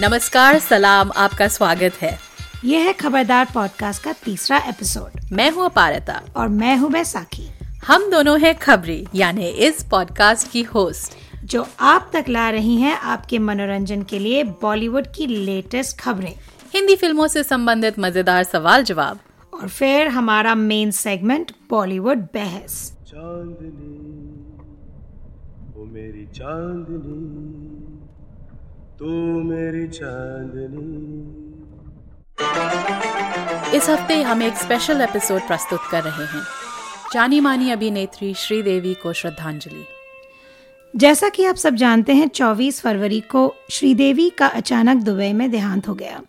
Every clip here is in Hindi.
नमस्कार सलाम आपका स्वागत है। यह है खबरदार पॉडकास्ट का तीसरा एपिसोड मैं हूँ अपारता। और मैं हूँ बैसाखी। हम दोनों हैं खबरी यानी इस पॉडकास्ट की होस्ट जो आप तक ला रही हैं आपके मनोरंजन के लिए बॉलीवुड की लेटेस्ट खबरें। हिंदी फ़िल्मों से संबंधित मज़ेदार सवाल जवाब। और फिर हमारा मेन सेगमेंट बॉलीवुड बहस। चांदनी ओ मेरी चांदनी। तू मेरी चांदनी। इस हफ़्ते हम एक स्पेशल एपिसोड प्रस्तुत कर रहे हैं। जानी मानी अभिनेत्री श्रीदेवी को श्रद्धांजलि। जैसा कि आप सब जानते हैं 24 फरवरी को श्रीदेवी का अचानक दुबई में देहांत हो गया।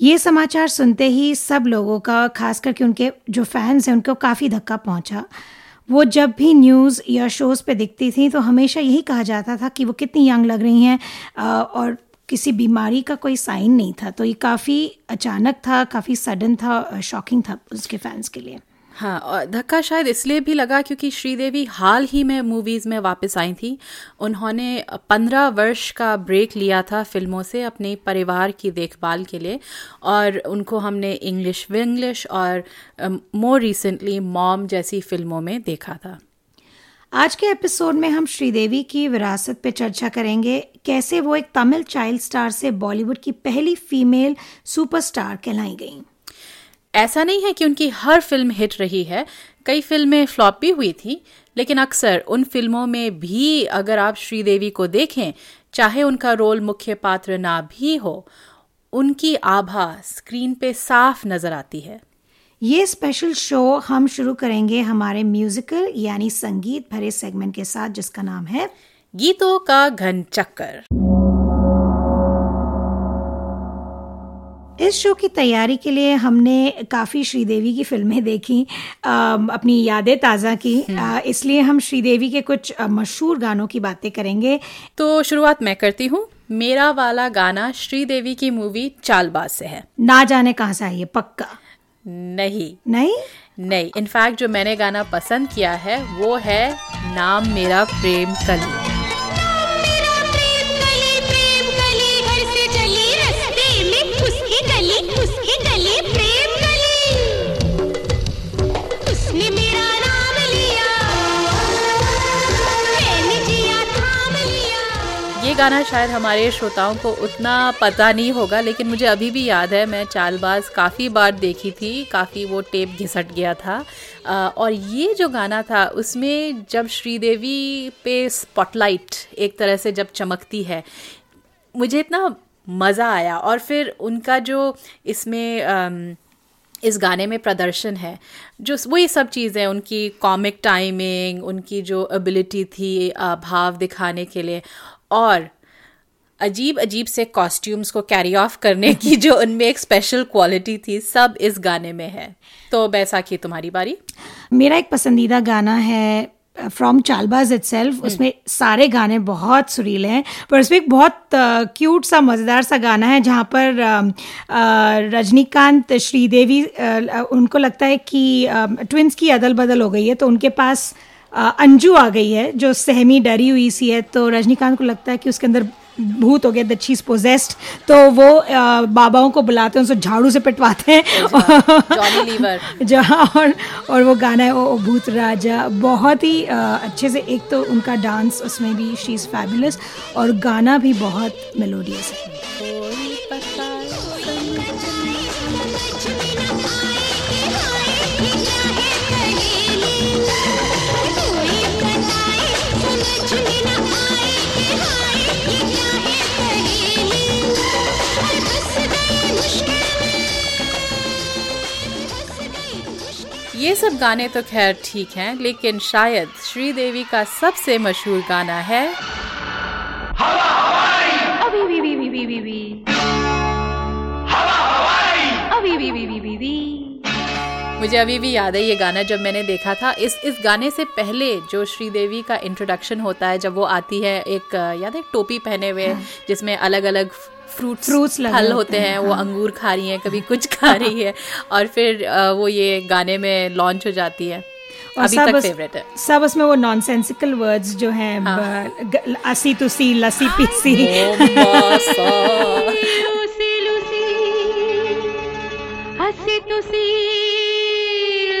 ये समाचार सुनते ही सब लोगों का खास करके उनके जो फैंस हैं उनको काफ़ी धक्का पहुँचा। वो जब भी न्यूज़ या शोज़ पे दिखती थी तो हमेशा यही कहा जाता था कि वो कितनी यंग लग रही हैं और किसी बीमारी का कोई साइन नहीं था तो ये काफ़ी अचानक था, काफ़ी सडन था शॉकिंग था उसके फैंस के लिए। हाँ और धक्का शायद इसलिए भी लगा क्योंकि श्रीदेवी हाल ही में मूवीज़ में वापस आई थी। उन्होंने पंद्रह वर्ष का ब्रेक लिया था फ़िल्मों से अपने परिवार की देखभाल के लिए, और उनको हमने इंग्लिश विंग्लिश और मोर रिसेंटली मॉम जैसी फ़िल्मों में देखा था। आज के एपिसोड में हम श्रीदेवी की विरासत पे चर्चा करेंगे, कैसे वो एक तमिल चाइल्ड स्टार से बॉलीवुड की पहली फीमेल सुपरस्टार कहलाई गई। ऐसा नहीं है कि उनकी हर फ़िल्म हिट रही है। कई फ़िल्में फ्लॉप भी हुई थी, लेकिन अक्सर उन फ़िल्मों में भी अगर आप श्रीदेवी को देखें, चाहे उनका रोल मुख्य पात्र ना भी हो, उनकी आभा स्क्रीन पे साफ़ नज़र आती है। ये स्पेशल शो हम शुरू करेंगे हमारे म्यूजिकल यानी संगीत भरे सेगमेंट के साथ जिसका नाम है गीतों का घन चक्कर। इस शो की तैयारी के लिए हमने काफ़ी श्रीदेवी की फ़िल्में देखी अपनी यादें ताज़ा की। इसलिए हम श्रीदेवी के कुछ मशहूर गानों की बातें करेंगे। तो शुरुआत मैं करती हूँ। मेरा वाला गाना श्रीदेवी की मूवी चालबाज से है। ना जाने कहाँ से आई है पक्का। नहीं। नहीं? नहीं। इनफैक्ट जो मैंने गाना पसंद किया है वो है नाम मेरा प्रेम कली। गाना शायद हमारे श्रोताओं को उतना पता नहीं होगा, लेकिन मुझे अभी भी याद है, मैं चालबाज काफ़ी बार देखी थी, काफ़ी वो टेप घिसट गया था। और ये जो गाना था, उसमें जब श्रीदेवी पे स्पॉटलाइट एक तरह से जब चमकती है, मुझे इतना मज़ा आया। और फिर उनका जो इसमें इस गाने में प्रदर्शन है, जो वही सब चीज़ें, उनकी कॉमिक टाइमिंग उनकी जो एबिलिटी थी भाव दिखाने के लिए और अजीब अजीब से कॉस्ट्यूम्स को कैरी ऑफ़ करने की जो उनमें एक स्पेशल क्वालिटी थी सब इस गाने में है। तो बैसाखी तुम्हारी बारी। मेरा एक पसंदीदा गाना है फ्रॉम चालबाज इट सेल्फ उसमें सारे गाने बहुत सुरीले हैं पर उसमें एक बहुत क्यूट सा मज़ेदार सा गाना है जहाँ पर रजनीकांत श्रीदेवी उनको लगता है कि ट्विंस की अदल बदल हो गई है तो उनके पास अंजू आ गई है जो सहमी डरी हुई सी है तो रजनीकांत को लगता है कि उसके अंदर भूत हो गया दैट शी इज़ पोजेस्ड तो वो बाबाओं को बुलाते हैं उनसे झाड़ू से पिटवाते हैं। जहाँ और और वो गाना है वो भूत राजा। बहुत ही अच्छे से एक तो उनका डांस उसमें भी शी इज़ फैबुलस और गाना भी बहुत मेलोडियस है। ये सब गाने तो खैर ठीक हैं लेकिन शायद श्रीदेवी का सबसे मशहूर गाना है अभी भी भी भी भी भी भी अभी भी भी भी भी भी मुझे अभी भी याद है ये गाना जब मैंने देखा था। इस इस गाने से पहले जो श्रीदेवी का इंट्रोडक्शन होता है जब वो आती है एक याद है टोपी पहने हुए हाँ। जिसमें अलग अलग फ्रूट्स फ्रूट्स फल होते हैं वो हाँ। अंगूर खा रही हैं कभी कुछ खा रही है और फिर वो ये गाने में लॉन्च हो जाती है। और अभी सब तक favorite है। सब उसमें वो नॉनसेंसिकल वर्ड्स जो हैं असी तुसी लसी पीसी लूसी लूसी हसी तुसी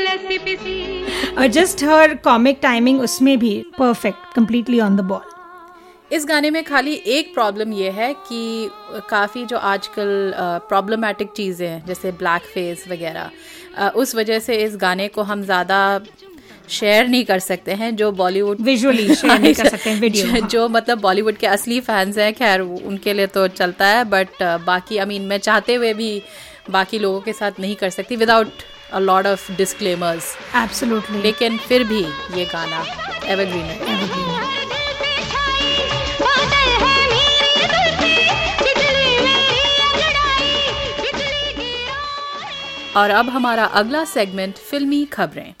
लसी पिसी और जस्ट हर कॉमिक टाइमिंग उसमें भी perfect completely on the ball इस गाने में खाली एक प्रॉब्लम ये है कि काफ़ी जो आजकल प्रॉब्लमेटिक चीज़ें हैं जैसे ब्लैक फेस वगैरह उस वजह से इस गाने को हम ज़्यादा शेयर नहीं कर सकते हैं जो बॉलीवुड विजुअली शेयर नहीं कर सकते हैं वीडियो जो, जो मतलब बॉलीवुड के असली फैंस हैं खैर उनके लिए तो चलता है बट बाकी आई मीन मैं चाहते हुए भी बाकी लोगों के साथ नहीं कर सकती without a lot of disclaimers absolutely लेकिन फिर भी ये गाना एवरग्रीन है। बादल और अब हमारा अगला सेगमेंट फिल्मी खबरें।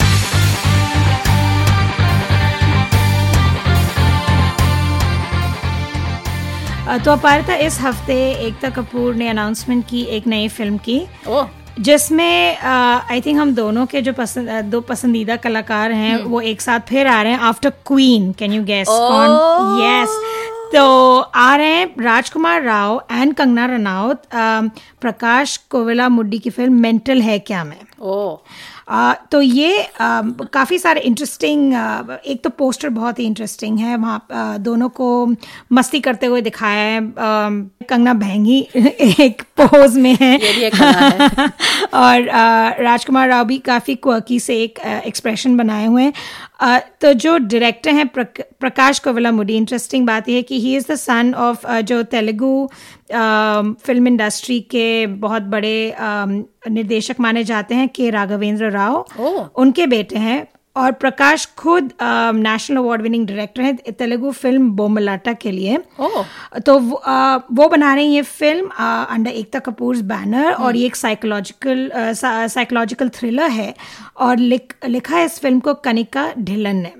तो अपारता इस हफ़्ते एकता कपूर ने अनाउंसमेंट की एक नई फ़िल्म की ओह जिसमें आई थिंक हम दोनों के जो पसंद दो पसंदीदा कलाकार हैं वो एक साथ फिर आ रहे हैं after Queen can you guess कौन? यस तो आ रहे हैं राजकुमार राव एंड कंगना रनौत प्रकाश कोविला मुड्डी की फ़िल्म मेंटल है क्या मैं ओ। तो ये काफ़ी सारे इंटरेस्टिंग एक तो पोस्टर बहुत ही इंटरेस्टिंग है वहाँ दोनों को मस्ती करते हुए दिखाया है कंगना बहंगी एक पोज में है। ये भी एक है। और राजकुमार राव भी काफ़ी क्वर्की से एक एक्सप्रेशन बनाए हुए हैं। तो जो डायरेक्टर हैं प्रकाश कोविला मुडी इंटरेस्टिंग बात यह है कि he is the son of जो तेलुगु फ़िल्म इंडस्ट्री के बहुत बड़े निर्देशक माने जाते हैं के राघवेंद्र राव। उनके बेटे हैं और प्रकाश खुद नेशनल अवार्ड विनिंग डायरेक्टर हैं तेलुगु फ़िल्म बोमलाटा के लिए। तो वो, आ, वो बना रही है film under Ekta Kapoor banner और ये एक साइकोलॉजिकल साइकोलॉजिकल थ्रिलर है। और लिख, लिखा है इस फ़िल्म को कनिका ढिलन ने।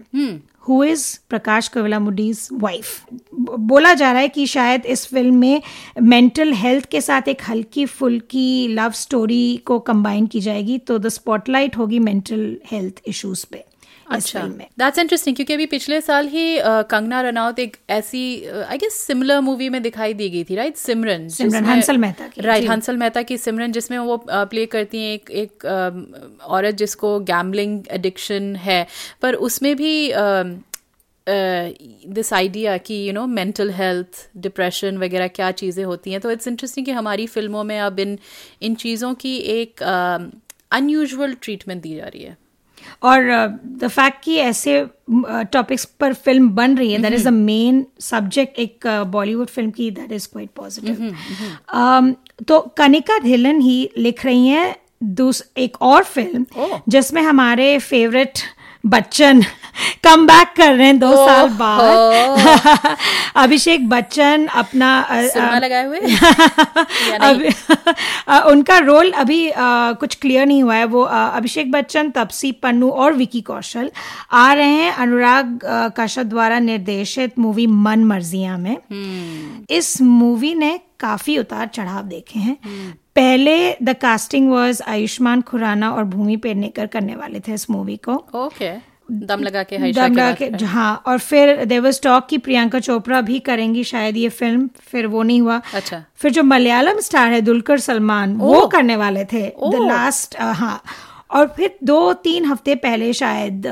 Who is Prakash Kovelamudi's wife बोला जा रहा है कि शायद इस फ़िल्म में मेंटल हेल्थ के साथ एक हल्की फुल्की लव स्टोरी को कंबाइन की जाएगी तो द स्पॉटलाइट होगी मेंटल हेल्थ इश्यूज़ पे। अच्छा। दैट्स इंटरेस्टिंग क्योंकि अभी पिछले साल ही कंगना रनौत एक ऐसी आई गेस सिमिलर मूवी में दिखाई दी गई थी राइट सिमरन सिमरन, हंसल मेहता की, राइट हंसल मेहता की सिमरन जिसमें वो प्ले करती हैं एक एक औरत जिसको गैम्बलिंग एडिक्शन है। पर उसमें भी दिस आइडिया कि you know mental health depression वगैरह क्या चीज़ें होती हैं तो इट्स इंटरेस्टिंग कि हमारी फ़िल्मों में अब इन इन चीज़ों की एक अनयूजल ट्रीटमेंट दी जा रही है। और द फैक्ट कि ऐसे टॉपिक्स पर फ़िल्म बन रही है that is the main subject एक बॉलीवुड फ़िल्म की दैट इज़ क्वाइट पॉजिटिव तो कनिका धिलन ही लिख रही हैं दूस एक और फ़िल्म oh. जिसमें जिसमें हमारे फेवरेट बच्चन कम बैक कर रहे हैं दो साल बाद। अभिषेक बच्चन अपना अ, लगाए हुए? अभी अ, उनका रोल अभी अ, कुछ क्लियर नहीं हुआ है। वो अभिषेक बच्चन तपसी पन्नू और विकी कौशल आ रहे हैं। अनुराग कश्यप द्वारा निर्देशित मूवी मन मर्जिया में। इस मूवी ने काफ़ी उतार चढ़ाव देखे हैं। पहले the casting was Ayushmann Khurrana और भूमि पेडनेकर करने वाले थे इस मूवी को। ओके दम लगा के दम लगा के हाँ और फिर देवर स्टॉक की प्रियंका चोपड़ा भी करेंगी शायद ये फ़िल्म फिर वो नहीं हुआ। अच्छा। फिर जो मलयालम स्टार है दुलकर सलमान वो करने वाले थे। द लास्ट हाँ और फिर दो तीन हफ़्ते पहले शायद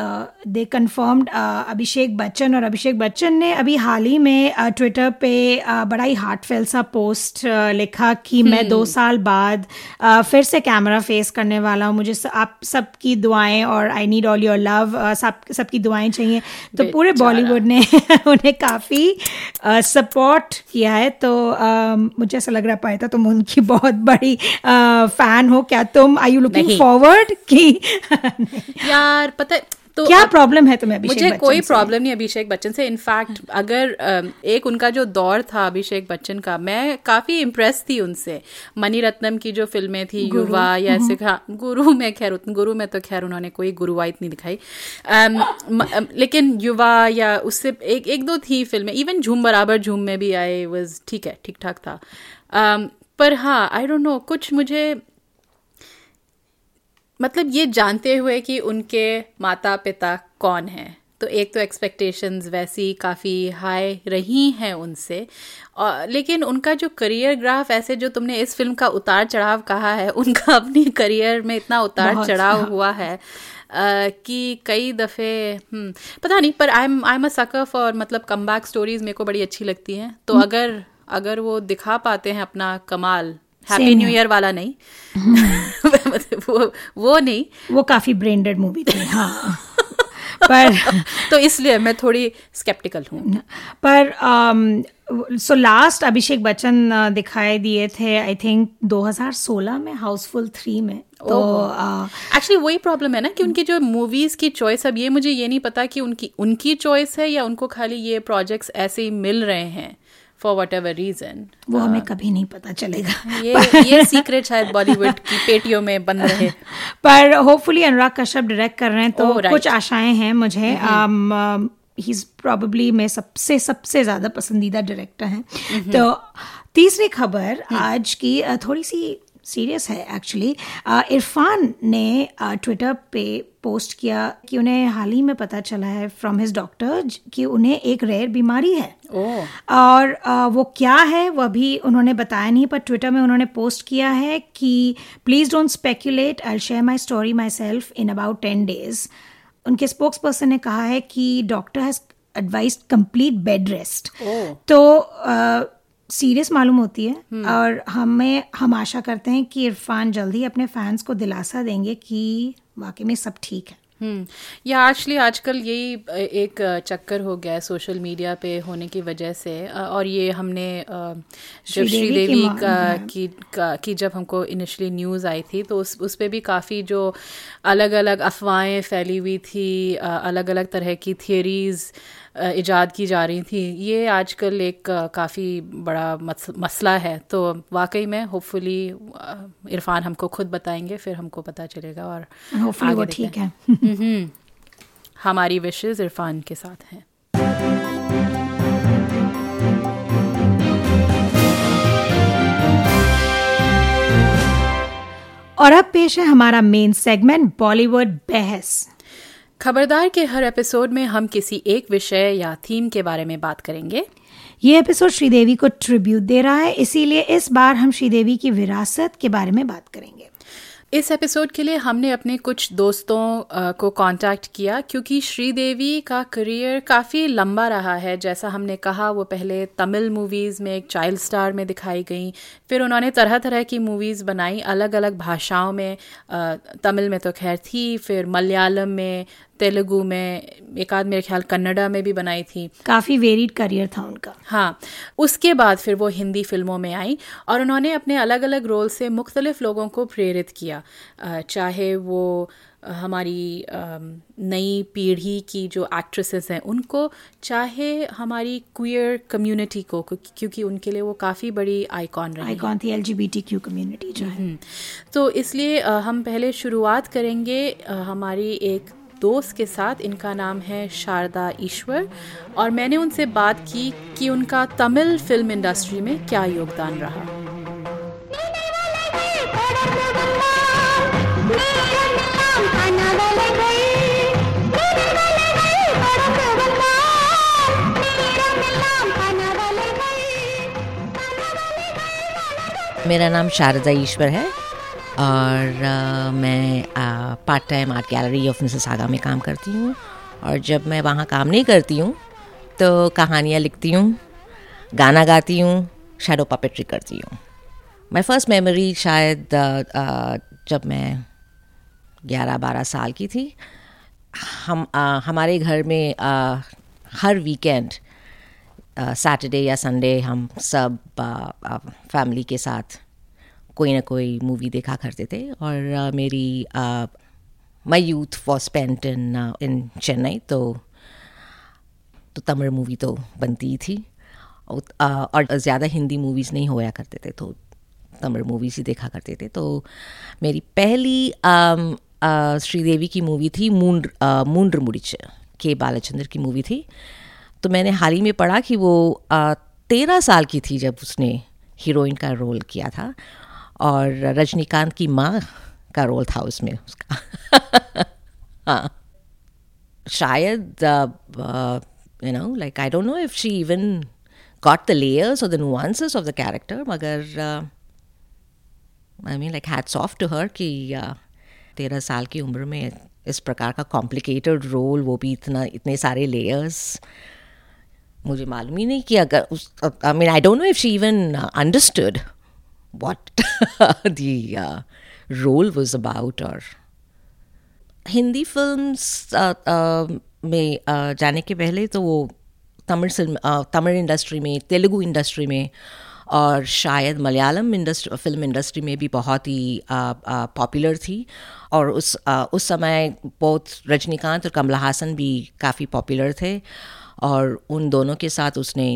दे कन्फर्म्ड अभिषेक बच्चन और अभिषेक बच्चन ने अभी हाल ही में ट्विटर पे uh, बड़ा ही हार्टफेल सा पोस्ट uh, लिखा कि मैं दो साल बाद uh, फिर से कैमरा फेस करने वाला हूँ। मुझे आप सबकी दुआएँ और I need all your love सब सबकी दुआएँ चाहिए। तो पूरे बॉलीवुड ने उन्हें काफ़ी सपोर्ट किया है। तो uh, मुझे ऐसा लग रहा पाया था तुम उनकी बहुत बड़ी फ़ैन हो। क्या तुम आई यू लुकिंग। फॉरवर्ड कि। यार पता है तो क्या प्रॉब्लम है तुम्हें अभिषेक मुझे कोई प्रॉब्लम नहीं अभिषेक बच्चन से। इनफैक्ट अगर एक उनका जो दौर था अभिषेक बच्चन का मैं काफ़ी इम्प्रेस थी उनसे। मनी रत्नम की जो फ़िल्में थी युवा या ऐसे हाँ, गुरु में खैर गुरु में तो खैर उन्होंने कोई गुरुवाइत नहीं दिखाई। लेकिन युवा या उससे एक एक दो थी फ़िल्में। इवन झूम बराबर झूम में भी आए वॉज़ ठीक है ठीक ठाक था। पर हाँ आई डोंट नो कुछ मुझे मतलब ये जानते हुए कि उनके माता पिता कौन हैं। तो एक तो एक्सपेक्टेशंस वैसी काफ़ी हाई रही हैं उनसे। और लेकिन उनका जो करियर ग्राफ ऐसे जो तुमने इस फ़िल्म का उतार चढ़ाव कहा है उनका अपनी करियर में इतना उतार चढ़ाव। हुआ है अ, कि कई दफ़े हम्म, पता नहीं पर I am I am a sucker for मतलब कम बैक स्टोरीज मेरे को बड़ी अच्छी लगती हैं। तो अगर अगर वो दिखा पाते हैं अपना कमाल हैप्पी न्यू ईयर वाला नहीं। मतलब वो वो नहीं। वो काफ़ी ब्रेंडेड मूवी थी हाँ। पर तो इसलिए मैं थोड़ी स्केप्टिकल हूँ। पर सो लास्ट अभिषेक बच्चन दिखाई दिए थे आई थिंक 2016 में हाउसफुल थ्री में। तो एक्चुअली वही प्रॉब्लम है ना कि उनकी जो मूवीज़ की चॉइस अब ये मुझे ये नहीं पता कि उनकी उनकी चॉइस है या उनको खाली ये प्रोजेक्ट्स ऐसे ही मिल रहे हैं। फॉर वट एवर रीजन वो हमें कभी नहीं पता चलेगा। ये ये सीक्रेट शायद बॉलीवुड की पेटियों में बंद रहे। पर होपफुली अनुराग कश्यप डायरेक्ट कर रहे हैं तो Oh, right. कुछ आशाएँ हैं मुझे। ही इज़ प्रॉबली मैं सबसे सबसे ज़्यादा पसंदीदा डायरेक्टर हैं। Mm-hmm. तो तीसरी खबर mm-hmm. आज की थोड़ी सी सीरियस है एक्चुअली इरफान ने ट्विटर पे पोस्ट किया कि उन्हें हाल ही में पता चला है फ्रॉम हिज डॉक्टर कि उन्हें एक रेयर बीमारी है। और वो क्या है वह भी उन्होंने बताया नहीं पर ट्विटर में उन्होंने पोस्ट किया है कि please don't speculate I share my story myself in about ten days उनके स्पोक्स पर्सन ने कहा है कि doctor has advise complete bed rest तो सीरियस मालूम होती है। और हमें हम आशा करते हैं कि इरफान जल्दी अपने फैंस को दिलासा देंगे कि वाकई में सब ठीक है हम्म या एक्चुअली आजकल यही एक चक्कर हो गया है सोशल मीडिया पे होने की वजह से और ये हमने जब श्रीदेवी श्री का। की का की जब हमको इनिशली न्यूज़ आई थी तो उस उस पर भी काफ़ी जो अलग अलग अफवाहें फैली हुई थी अलग अलग तरह की थियरीज इजाद की जा रही थी। ये आजकल एक काफ़ी बड़ा मसला है। तो वाकई में होपफुली इरफान हमको खुद बताएँगे फिर हमको पता चलेगा और होपफुली वो ठीक है। हम्म। हमारी विशेष इरफान के साथ हैं। और अब पेश है हमारा मेन सेगमेंट बॉलीवुड बहस। खबरदार के हर एपिसोड में हम किसी एक विषय या थीम के बारे में बात करेंगे। ये एपिसोड श्रीदेवी को ट्रिब्यूट दे रहा है इसीलिए इस बार हम श्रीदेवी की विरासत के बारे में बात करेंगे। इस एपिसोड के लिए हमने अपने कुछ दोस्तों को कांटेक्ट किया क्योंकि श्रीदेवी का करियर काफ़ी लंबा रहा है। जैसा हमने कहा वो पहले तमिल मूवीज़ में एक चाइल्ड स्टार में दिखाई गई फिर उन्होंने तरह तरह की मूवीज़ बनाई अलग अलग भाषाओं में तमिल में तो खैर थी फिर मलयालम में तेलुगु में एक आध मेरे ख्याल कन्नडा में भी बनाई थी। काफ़ी वेरिड करियर था उनका। हाँ उसके बाद फिर वो हिंदी फ़िल्मों में आई और उन्होंने अपने अलग अलग रोल से मुख्तलिफ़ लोगों को प्रेरित किया। चाहे वो हमारी नई पीढ़ी की जो एक्ट्रेसेस हैं उनको चाहे हमारी क्वियर कम्युनिटी को क्योंकि उनके लिए वो काफ़ी बड़ी आइकॉन रही। आइकॉन थी एल क्यू कम्युनिटी जो है। हम्म, तो इसलिए हम पहले शुरुआत करेंगे हमारी एक दोस्त के साथ, इनका नाम है शारदा ईश्वर, और मैंने उनसे बात की कि उनका तमिल फ़िल्म इंडस्ट्री में क्या योगदान रहा। मेरा नाम शारदा ईश्वर है। और अ, मैं part time art gallery of Mississauga में काम करती हूँ। और जब मैं वहाँ काम नहीं करती हूँ तो कहानियाँ लिखती हूँ गाना गाती हूँ शेडो पपेट्री करती हूँ। माई फ़र्स्ट मेमोरी शायद अ, अ, जब मैं ग्यारह बारह साल की थी हम हमारे घर में हर वीकेंड सैटरडे या संडे हम सब फैमिली के साथ कोई ना कोई मूवी देखा करते थे और अ, मेरी my youth for spent in in Chennai तो तो तमिल मूवी तो बनती ही थी। और ज़्यादा हिंदी मूवीज़ नहीं होया करते थे तो तमिल मूवीज़ ही देखा करते थे। तो मेरी पहली श्रीदेवी की मूवी थी मूंड मूंड्र मुड़िच के बालाचंद्र की मूवी थी। तो मैंने हाल ही में पढ़ा कि वो तेरह साल की थी जब उसने हीरोइन का रोल किया था। और रजनीकांत की माँ का रोल था उसमें उसका। हाँ। शायद you know like I don't know if she even got the layers और the nuances of the character मगर I mean like hats off to her कि तेरह साल की उम्र में इस प्रकार का कॉम्प्लिकेटेड रोल वो भी इतना, इतने सारे लेयर्स मुझे मालूम ही नहीं कि अगर उस I mean I don't know if she even understood what the role was about और हिंदी फिल्म्स में uh, जाने के पहले तो वो तमिल फ़िल्म तमिल इंडस्ट्री में तेलुगु इंडस्ट्री में और शायद मलयालम इंडस्ट्री फ़िल्म इंडस्ट्री में भी बहुत ही पॉपुलर थी और उस आ, उस समय बहुत रजनीकांत और कमला हासन भी काफ़ी पॉपुलर थे और उन दोनों के साथ उसने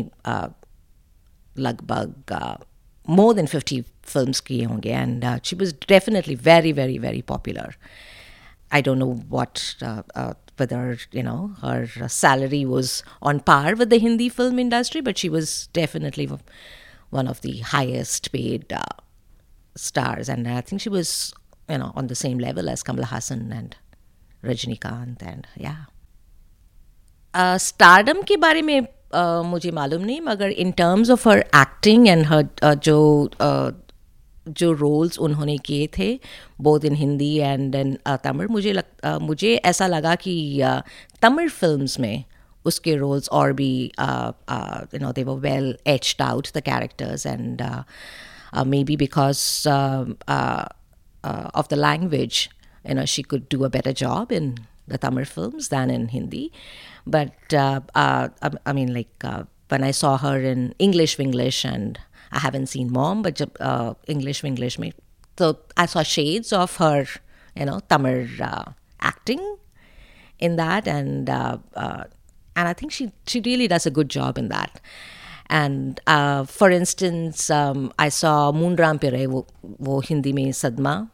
लगभग मोर देन फिफ्टी फ़िल्म किए होंगे and she was definitely very very very popular I don't know what, uh, uh, whether, you know, her salary was on par with the Hindi film industry, but she was definitely one of the highest paid uh, stars. And I think she was, you know, on the same level as Kamal Hassan and Rajnikant. And yeah. Stardom के बारे में मुझे मालूम नहीं, मगर in terms of her acting and her जो जो रोल्स उन्होंने किए थे both in Hindi and in Tamil मुझे लग मुझे ऐसा लगा कि तमिल फिल्म्स में उसके रोल्स और भी you know they were well etched out the characters and maybe because of the language you know, she could do a better job in the Tamil films than in Hindi. But uh, uh, I, I, mean, like uh, when I saw her in English English, and I haven't seen Mom, but English English, so I saw shades of her, you know, Tamil acting in that, and and I think she she really does a good job in that. And uh, for instance, um, I saw Moonram Pire, wo, wo Hindi mein Sadma.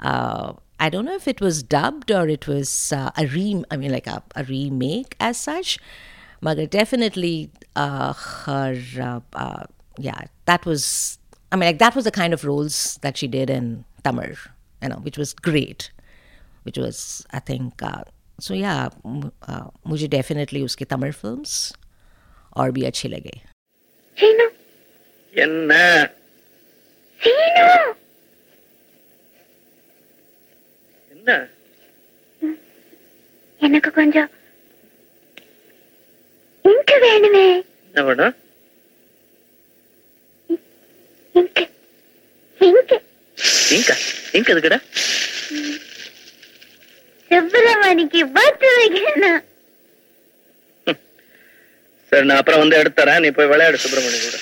Uh, I don't know if it was dubbed or it was uh, a re I mean like a, a remake as such. But definitely uh, her uh, uh, yeah that was I mean like that was the kind of roles that she did in Tamar you know which was great which was I think uh, so yeah uh, मुझे definitely उसकी Tamar films और भी अच्छे लगे Hey no. என்ன? எனக்கு கொஞ்சம் இங்கு வேணுமே. என்ன வேணும்? இங்கு இங்கு. இங்கா இங்க எதுக்குடா? சுப்பிரமணிக்கு பத்து வைக்கணும்? சரி நான் அப்புறம் வந்து எடுத்து தரேன் நீ போய் விளையாடு சுப்பிரமணிய கூட.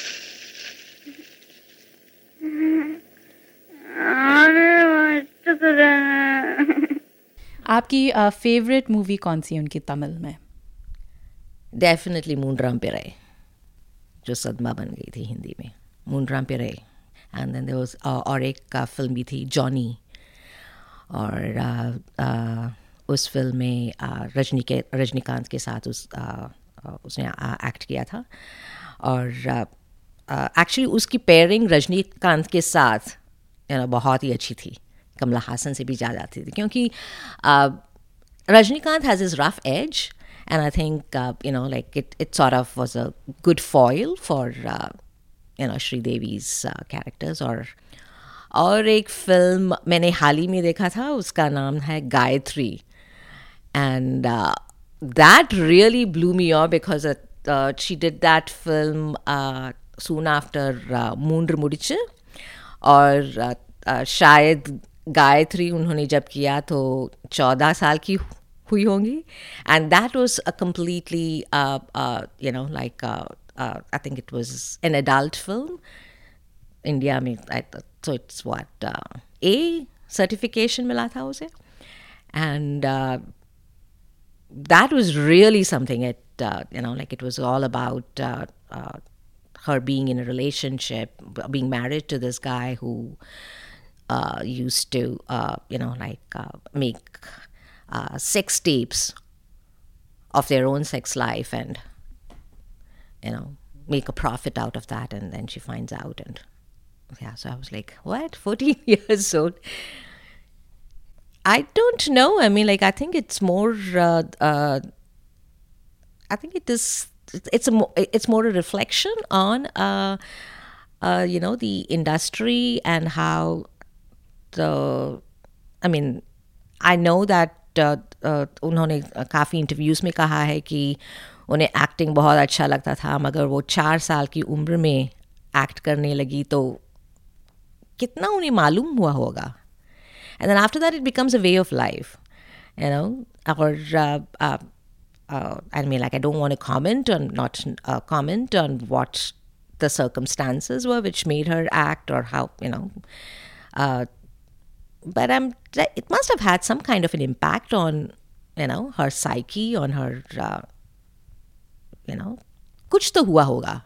எடுத்துக்கிறேன் आपकी फेवरेट मूवी कौन सी है उनकी तमिल में? डेफिनेटली मूनराम पिराई जो सदमा बन गई थी हिंदी में। मूनराम पिराई एंड देन वाज और एक का फ़िल्म भी थी जॉनी और uh, uh, उस फ़िल्म में रजनी के रजनीकांत के साथ उस uh, उसने एक्ट किया था। और एक्चुअली उसकी पेयरिंग रजनीकांत के साथ you know, बहुत ही अच्छी थी। कमला हासन से भी जा जाती थी, क्योंकि uh, Rajinikanth has is rough edge and I think you know like it it's और of was a good foil for you know Sridevi's characters और और एक फ़िल्म मैंने हाल ही में देखा था, उसका नाम है Gayathri. And that really blew me your because she did that film soon after Moondru Mudichu और शायद गायत्री उन्होंने जब किया तो चौदह साल की हुई होंगी and that was a completely you know like I think it was an adult film India में so it's what a certification मिला था उसे and something it uh, you know like it was all about uh, uh, her being in a relationship being married to this guy who used to you know like make sex tapes of their own sex life and you know make a profit out of that and then she finds out and yeah so i was like what 14 years old I don't know. I mean, like I think it's more. Uh, uh, I think it is. It's a. It's more a reflection on, uh, uh, you know, the industry and how the. I mean, I know that uh, uh, उन्होंने काफ़ी इंटरव्यूज़ में कहा है कि उन्हें एक्टिंग बहुत अच्छा लगता था मगर वो चार साल की उम्र में एक्ट करने लगी तो कितना उन्हें मालूम हुआ होगा and then after that it becomes a way of life you know or uh, uh, uh, i mean like i don't want to comment on not uh, comment on what the circumstances were which made her act or how you know uh, but I'm it must have had some kind of an impact on you know her psyche on her uh, you know kuch to hua hoga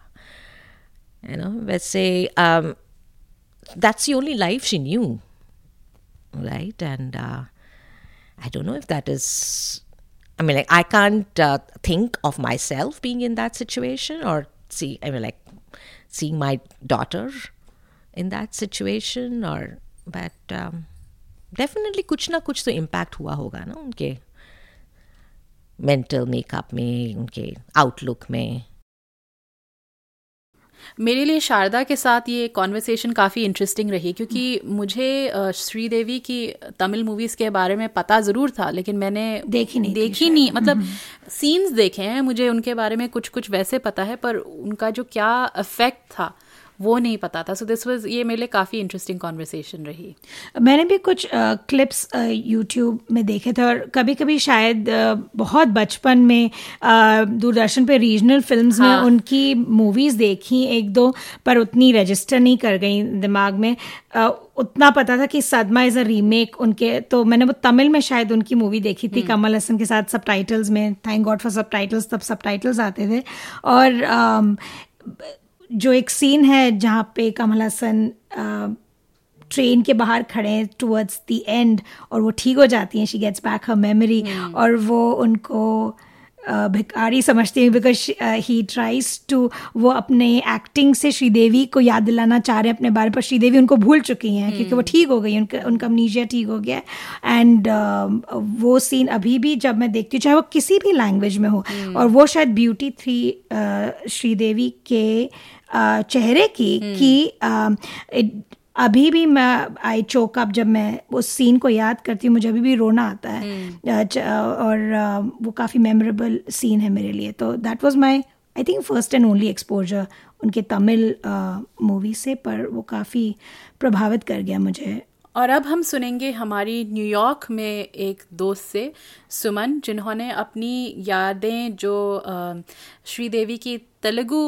you know let's say um, that's the only life she knew right? And uh, I don't know if that is I mean like I can't uh, think of myself being in that situation or see I mean like seeing my daughter in that situation or but um, definitely कुछ ना कुछ तो इम्पैक्ट हुआ होगा ना उनके मेंटल मेकअप में उनके आउटलुक में। मेरे लिए शारदा के साथ ये कॉन्वर्सेशन काफ़ी इंटरेस्टिंग रही क्योंकि मुझे श्रीदेवी की तमिल मूवीज़ के बारे में पता ज़रूर था लेकिन मैंने देखी नहीं देखी नहीं। मतलब सीन्स देखे हैं मुझे उनके बारे में कुछ कुछ वैसे पता है पर उनका जो क्या इफ़ेक्ट था वो नहीं पता था। सो दिस वाज ये मेरे लिए काफ़ी इंटरेस्टिंग कॉन्वर्सेशन रही। मैंने भी कुछ क्लिप्स यूट्यूब में देखे थे और कभी कभी शायद बहुत बचपन में दूरदर्शन पे रीजनल फिल्म्स में हाँ। उनकी मूवीज़ देखी एक दो पर उतनी रजिस्टर नहीं कर गई दिमाग में। उतना पता था कि सदमा इज़ अ रीमेक उनके तो मैंने वो तमिल में शायद उनकी मूवी देखी थी कमल हसन के साथ सब में। थैंक गॉड फॉर सब तब सब आते थे। और जो एक सीन है जहाँ पे कमल हसन ट्रेन के बाहर खड़े हैं टुवर्ड्स द एंड और वो ठीक हो जाती हैं she gets back her memory और वो उनको भिखारी समझती हैं बिकॉज़ ही ट्राइज टू वो अपने एक्टिंग से श्रीदेवी को याद दिलाना चाह रहे हैं अपने बारे पर श्रीदेवी उनको भूल चुकी हैं क्योंकि वो ठीक हो गई उनका उनका अमनीजिया ठीक हो गया एंड वो सीन अभी भी जब मैं देखती हूँ चाहे वो किसी भी लैंग्वेज में हो और वो शायद ब्यूटी थी अ, श्रीदेवी के चेहरे की कि अभी भी मैं आई चोक अप जब मैं उस सीन को याद करती हूँ मुझे अभी भी रोना आता है। अ, और वो काफ़ी मेमोरेबल सीन है मेरे लिए। तो that was my I think first and only exposure उनके तमिल मूवी से पर वो काफ़ी प्रभावित कर गया मुझे। और अब हम सुनेंगे हमारी न्यूयॉर्क में एक दोस्त से सुमन जिन्होंने अपनी यादें जो श्रीदेवी की तेलुगू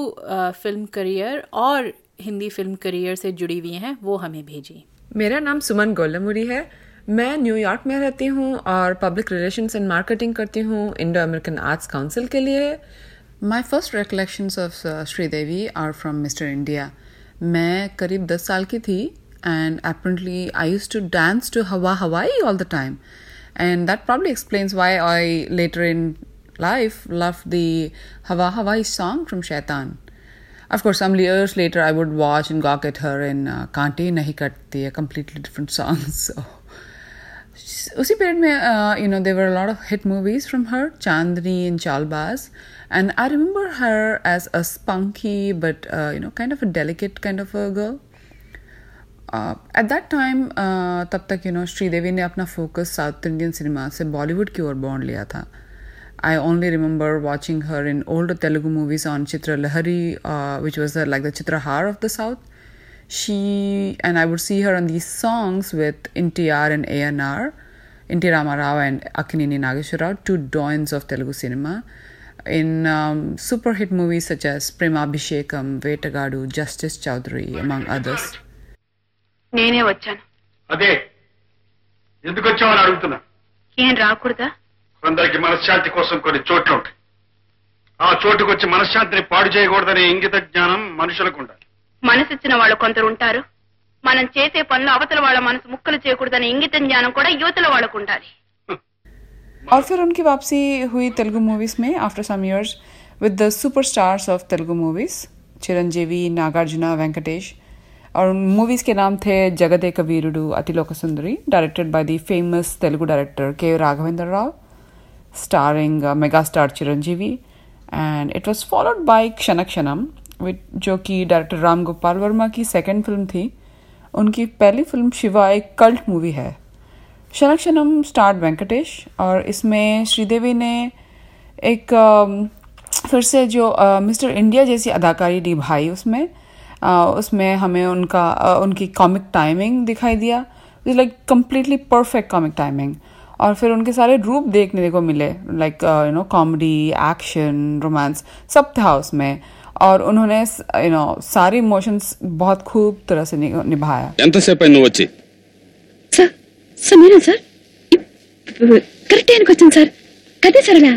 फ़िल्म करियर और हिंदी फ़िल्म करियर से जुड़ी हुई हैं वो हमें भेजी। मेरा नाम सुमन गोलमुरी है। मैं न्यूयॉर्क में रहती हूँ और पब्लिक रिलेशन एंड मार्केटिंग करती हूँ इंडो अमेरिकन आर्ट्स काउंसिल के लिए। My first recollection of Sridevi are from Mister India मैं करीब दस साल की थी and apparently I use to dance to Hawa Hawaai all the time and that probably explain why I later in life loved the Hawa Hawaii song from Shaitan. Of course, some years later I would watch and gawk at her in uh, Kaante Nahi Katti, a completely different song. So उसी पीरियड में you know there were a lot of hit movies from her Chandni and Chaalbaaz and I remember her as a spunky but you know kind of a delicate kind of a girl at that time तब तक यू नो श्रीदेवी ने अपना फोकस साउथ इंडियन सिनेमा से बॉलीवुड की ओर बॉन्ड लिया था I only remember watching her in older Telugu movies on Chitra Lahari, uh, which was the, like the Chitrahar of the South. She and I would see her on these songs with NTR and ANR, N.T. Ramarao and Akinini Nageshwara, two doyens of Telugu cinema, in um, super hit movies such as Prema Abhishekam, Vetagadu, Justice Chowdhury, among others. నేనే వచ్చాను అదే ఎందుకు వచ్చామని అడుగుతున్నా ఏం రాకూడదా కొందరికి మనశ్శాంతి కోసం కొన్ని చోట్లు ఉంటాయి ఆ చోటుకు వచ్చి మనశ్శాంతిని పాడు చేయకూడదనే ఇంగిత జ్ఞానం మనుషులకు ఉండాలి మనసిచ్చిన వాళ్ళు కొందరు ఉంటారు మనం చేసే పనులు అవతల వాళ్ళ మనసు ముక్కలు చేయకూడదనే ఇంగిత జ్ఞానం కూడా యువతల వాళ్ళకు ఉండాలి और फिर उनकी वापसी हुई तेलुगु मूवीज में after some years with the superstars of Telugu movies Chiranjeevi Nagarjuna Venkatesh और मूवीज के नाम थे Jagadeka Veerudu Athiloka Sundari directed by the famous Telugu director K Raghavendra Rao starring uh, megastar Chiranjeevi, and it was followed by Kshanam with जो कि डायरेक्टर राम गोपाल वर्मा की सेकंड फ़िल्म थी उनकी पहली फ़िल्म शिवा एक कल्ट मूवी है क्षणक्षणम स्टार्ट वेंकटेश और इसमें श्रीदेवी ने एक फिर से जो मिस्टर इंडिया जैसी अदाकारी निभाई उसमें अ, उसमें हमें उनका अ, उनकी कॉमिक टाइमिंग दिखाई दिया. Like completely perfect comic timing और फिर उनके सारे रूप देखने को मिले like you know comedy action romance सब था उसमें और उन्होंने यू नो सारे इमोशंस बहुत खूब तरह से नि- निभाया ఎంతసేపు అయింది నువ్వు వచ్చి సార్ సమీరా సార్ కరెక్ట్ టైంకి వచ్చాను సార్ కదే సరళ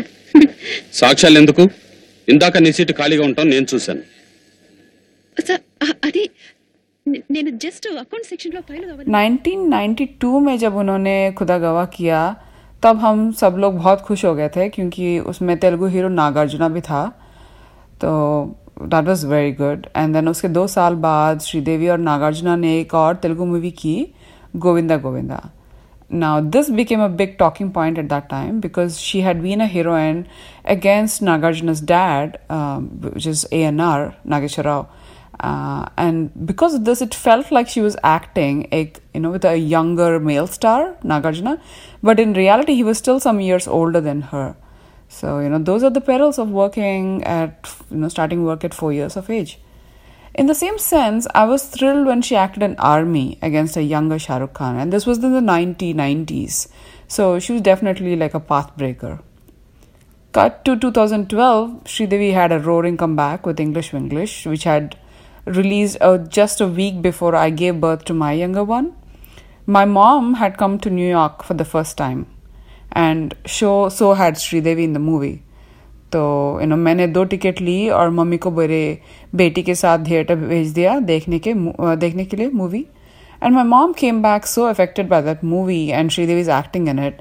సాక్ష్యాలు ఎందుకు ఇందాక నీ సీటు ఖాళీగా ఉంటాం నేను చూశాను సార్ అ- అది నే- నేను జస్ట్ అకౌంట్ సెక్షన్ లో ఫైల్ 1992 में जब उन्होंने खुदा गवाह किया तब हम सब लोग बहुत खुश हो गए थे क्योंकि उसमें तेलुगु हीरो नागार्जुना भी था तो that was very good and then उसके दो साल बाद श्रीदेवी और नागार्जुना ने एक और तेलुगु मूवी की Govinda Govinda Now, this became a big talking point at that time because she had been a heroine against Nagarjuna's dad, um, which is ANR, Nageshwar Rao. Uh, and because of this, it felt like she was acting, a, you know, with a younger male star, Nagarjuna. But in reality, he was still some years older than her. So, you know, those are the perils of working at, you know, starting work at four years of age. In the same sense, I was thrilled when she acted in Army against a younger Shah Rukh Khan, and this was in the 1990s. So she was definitely like a pathbreaker. Cut to 2012, Sridevi had a roaring comeback with English Winglish, which had released uh, just a week before I gave birth to my younger one. My mom had come to New York for the first time, and so, so had Sridevi in the movie. तो यू नो मैंने दो टिकट ली और मम्मी को मेरे बेटी के साथ थिएटर भेज दिया देखने के मु- देखने के लिए movie and my mom came back so affected by that movie and Sridevi is acting in it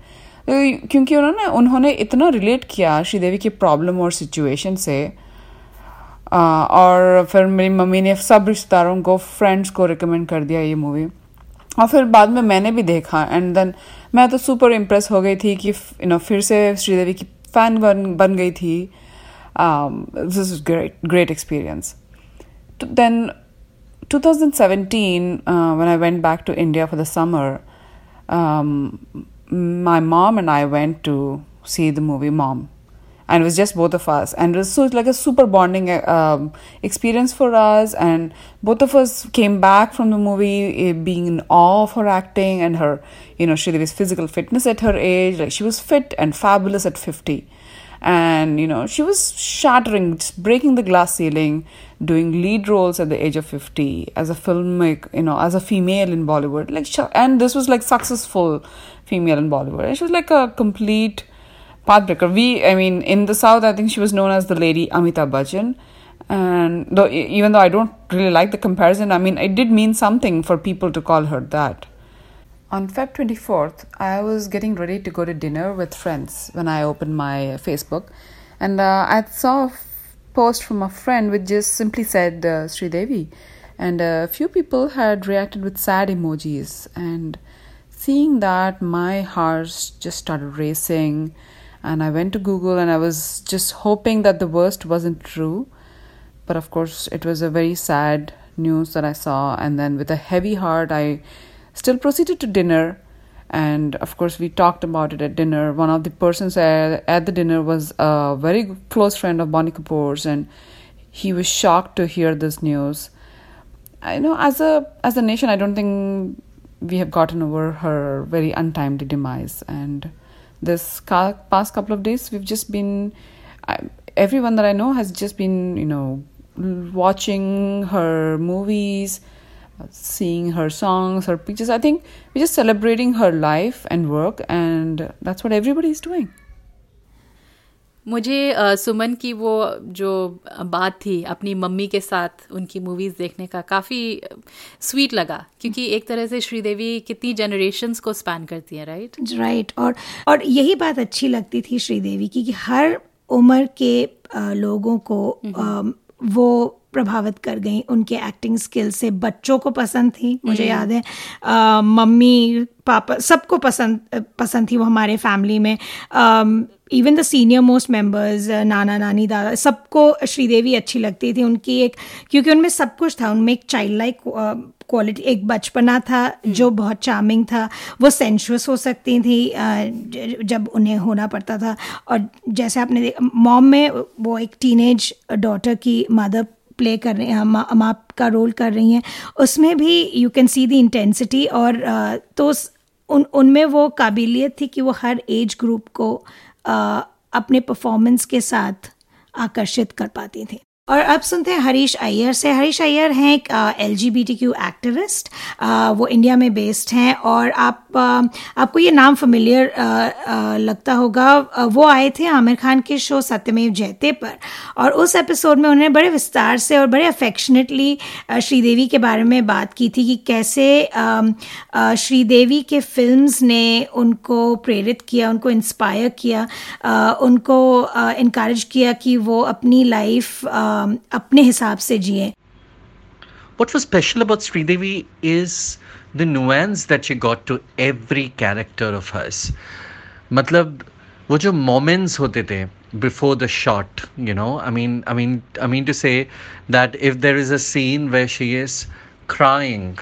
क्योंकि उन्होंने उन्होंने इतना रिलेट किया श्रीदेवी की प्रॉब्लम और सिचुएशन से आ, और फिर मेरी मम्मी ने सब रिश्तेदारों को फ्रेंड्स को रिकमेंड कर दिया ये मूवी और फिर बाद में मैंने भी देखा एंड देन मैं तो सुपर इम्प्रेस हो गई थी कि यू नो फिर से श्रीदेवी की फ़ैन बन बन गई थी. This is great great experience then 2017 uh, when i went back to india for the summer um, my mom and i went to see the movie mom. And it was just both of us. And it was so like a super bonding uh, um, experience for us. And both of us came back from the movie eh, being in awe of her acting and her you know she was physical fitness at her age. Like she was fit and fabulous at 50 and you know she was shattering breaking the glass ceiling doing lead roles at the age of 50 as a filmmaker you know as a female in bollywood. Like and this was like successful female in bollywood. And she was like a complete pathbreaker we i mean in the south i think she was known as the lady amitabh bachchan. And though even though i don't really like the comparison i mean it did mean something for people to call her that. On Feb 24th, I was getting ready to go to dinner with friends when I opened my Facebook, and uh, I saw a post from a friend which just simply said uh, Sri Devi, and a few people had reacted with sad emojis. And seeing that, my heart just started racing, and I went to Google and I was just hoping that the worst wasn't true. But of course, it was a very sad news that I saw, and then with a heavy heart, I still proceeded to dinner. And of course we talked about it at dinner. One of the persons at, the dinner was a very close friend of bonnie kapoor's. And he was shocked to hear this news. I know as a as a nation i don't think we have gotten over her very untimely demise. And this past couple of days we've just been I, everyone that i know has just been you know watching her movies seeing her songs, her pictures. I think we're just celebrating her life and work, and that's what everybody is doing. मुझे सुमन की वो जो बात थी अपनी मम्मी के साथ उनकी मूवीज़ देखने का काफ़ी स्वीट लगा। क्योंकि एक तरह से श्रीदेवी कितनी जनरेशन्स को स्पैन करती हैं राइट राइट और और यही बात अच्छी लगती थी श्रीदेवी की कि हर उम्र के लोगों को वो प्रभावित कर गई। उनके एक्टिंग स्किल से बच्चों को पसंद थी मुझे याद है। अ, मम्मी पापा सबको पसंद पसंद थी वो हमारे फैमिली में। Even the senior most members नाना नानी दादा सबको श्रीदेवी अच्छी लगती थी। उनकी एक क्योंकि उनमें सब कुछ था। उनमें एक चाइल्ड लाइक क्वालिटी एक बचपना था जो बहुत चार्मिंग था। वो सेंशुअस हो सकती थी जब उन्हें होना पड़ता था। और जैसे आपने मॉम में वो एक टीनेज डॉटर की मदर प्ले कर रहे हैं माँ माँ का रोल कर रही हैं। उसमें भी you can see the intensity और तो उस- उन उनमें वो काबिलियत थी कि वो हर एज ग्रुप को अपने परफॉर्मेंस के साथ आकर्षित कर पाती थी। और अब सुनते हैं हरीश अय्यर से। हरीश अय्यर हैं एक L G B T Q activist वो इंडिया में बेस्ड हैं और आप अ, आपको ये नाम फेमिलियर लगता होगा। वो आए थे आमिर खान के शो सत्यमेव जयते पर और उस एपिसोड में उन्होंने बड़े विस्तार से और बड़े अफेक्शनेटली श्रीदेवी के बारे में बात की थी कि कैसे श्रीदेवी के फिल्म्स ने उनको प्रेरित किया उनको इंस्पायर किया उनको इनक्रेज किया कि वो अपनी लाइफ अपने हिसाब से जिए What was special about Sridevi is the nuance that she got to every character of hers. मतलब वो जो moments होते थे before the shot, you know, I mean, I mean, I mean to say that if there is a scene where she is crying,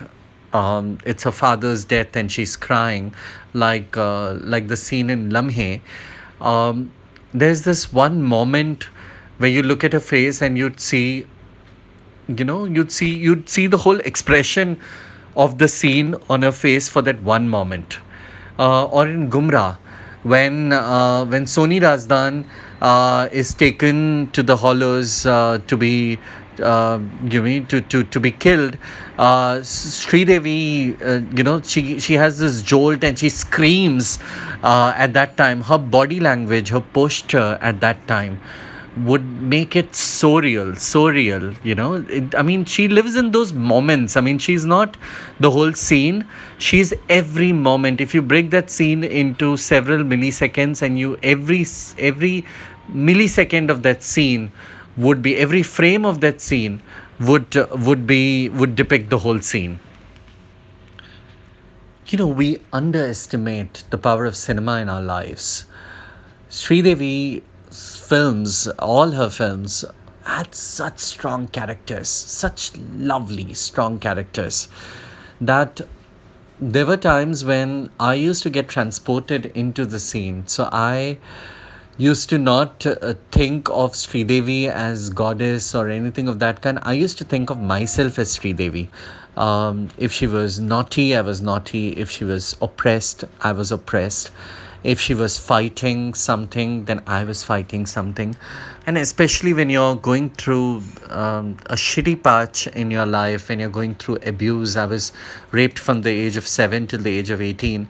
um, it's her father's death and she's crying, like uh, like the scene in Lamhe. Um, there's this one moment where you look at her face and you'd see you know you'd see you'd see the whole expression of the scene on her face for that one moment. Uh, or in gumrah when uh, when soni razdan uh, is taken to the hollows uh, to be uh, you mean to, to to be killed uh, Sri Devi uh, you know she she has this jolt and she screams uh, at that time. Her body language her posture at that time would make it so real, so real, you know. It, I mean, she lives in those moments. I mean, she's not the whole scene, she's every moment. If you break that scene into several milliseconds and you every every millisecond of that scene would be every frame of that scene would uh, would be would depict the whole scene you know we underestimate the power of cinema in our lives Sridevi films, all her films, had such strong characters, such lovely, strong characters, that there were times when I used to get transported into the scene. So I used to not uh, think of Sri Devi as goddess or anything of that kind. I used to think of myself as Sridevi. Um, if she was naughty, I was naughty. If she was oppressed, I was oppressed. If she was fighting something, then I was fighting something. And especially when you're going through um, a shitty patch in your life, when you're going through abuse, I was raped from the age of seven till the age of 18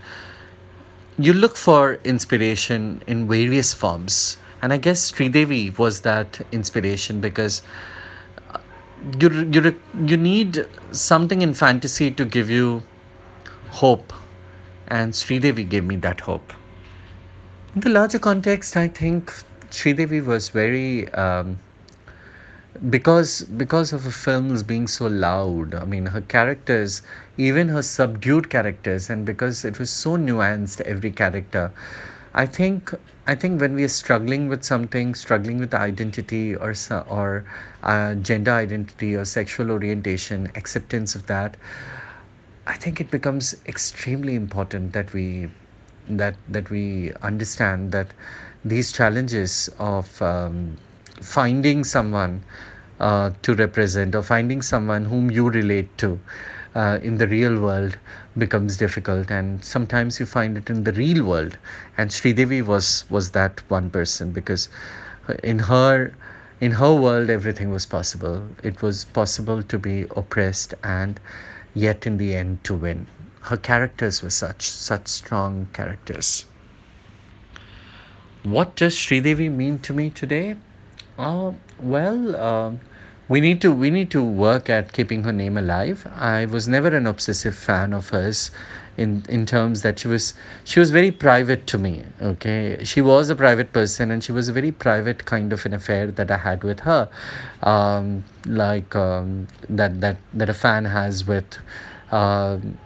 you look for inspiration in various forms. And i guess Sridevi was that inspiration because uh, you you you need something in fantasy to give you hope. And Sridevi gave me that hope in the larger context i think Sridevi was very um, because because of her films being so loud i mean her characters even her subdued characters and because it was so nuanced every character i think i think when we are struggling with something struggling with identity or or uh, gender identity or sexual orientation acceptance of that i think it becomes extremely important that we that that we understand that these challenges of um, finding someone uh, to represent or finding someone whom you relate to uh, in the real world becomes difficult. And sometimes you find it in the real world. And Sridevi was was that one person because in her in her world everything was possible. It was possible to be oppressed and yet in the end to win her characters were such such strong characters what does Sridevi mean to me today? Uh, well, um we need to we need to work at keeping her name alive. I was never an obsessive fan of hers in in terms that she was she was very private to me okay she was a private person and she was a very private kind of an affair that i had with her um, like um, that that that a fan has with um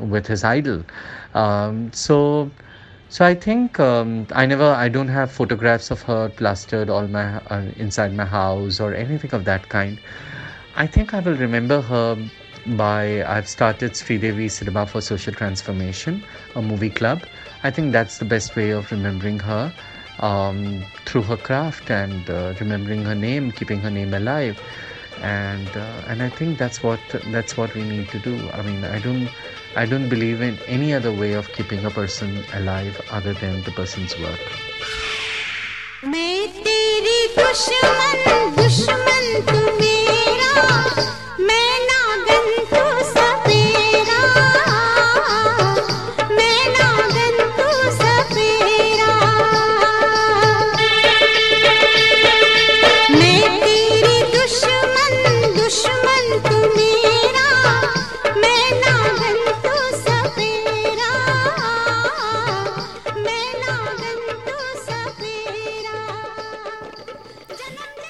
with his idol um, so so i think um, i never i don't have photographs of her plastered all my uh, inside my house or anything of that kind i think i will remember her by I've started Sridevi Cinema for Social Transformation, a movie club. I think that's the best way of remembering her um, through her craft and uh, remembering her name, keeping her name alive And uh, and I think that's what that's what we need to do. I mean, I don't I don't believe in any other way of keeping a person alive other than the person's work. मैं तेरी दुश्मन दुश्मन तू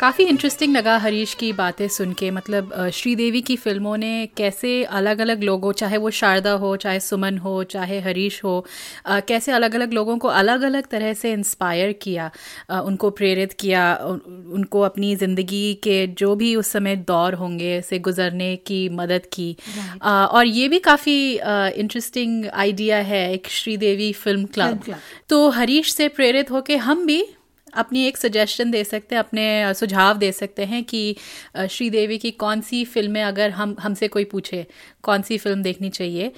काफ़ी इंटरेस्टिंग लगा हरीश की बातें सुन के। मतलब श्रीदेवी की फ़िल्मों ने कैसे अलग अलग लोगों चाहे वो शारदा हो चाहे सुमन हो चाहे हरीश हो कैसे अलग अलग लोगों को अलग अलग तरह से इंस्पायर किया उनको प्रेरित किया उनको अपनी ज़िंदगी के जो भी उस समय दौर होंगे से गुजरने की मदद की। और ये भी काफ़ी इंटरेस्टिंग आइडिया है एक श्रीदेवी फ़िल्म क्लब तो हरीश से प्रेरित होकर हम भी अपनी एक सजेशन दे सकते हैं अपने सुझाव दे सकते हैं कि श्रीदेवी की कौन सी फ़िल्में अगर हम हमसे कोई पूछे कौन सी फ़िल्म देखनी चाहिए?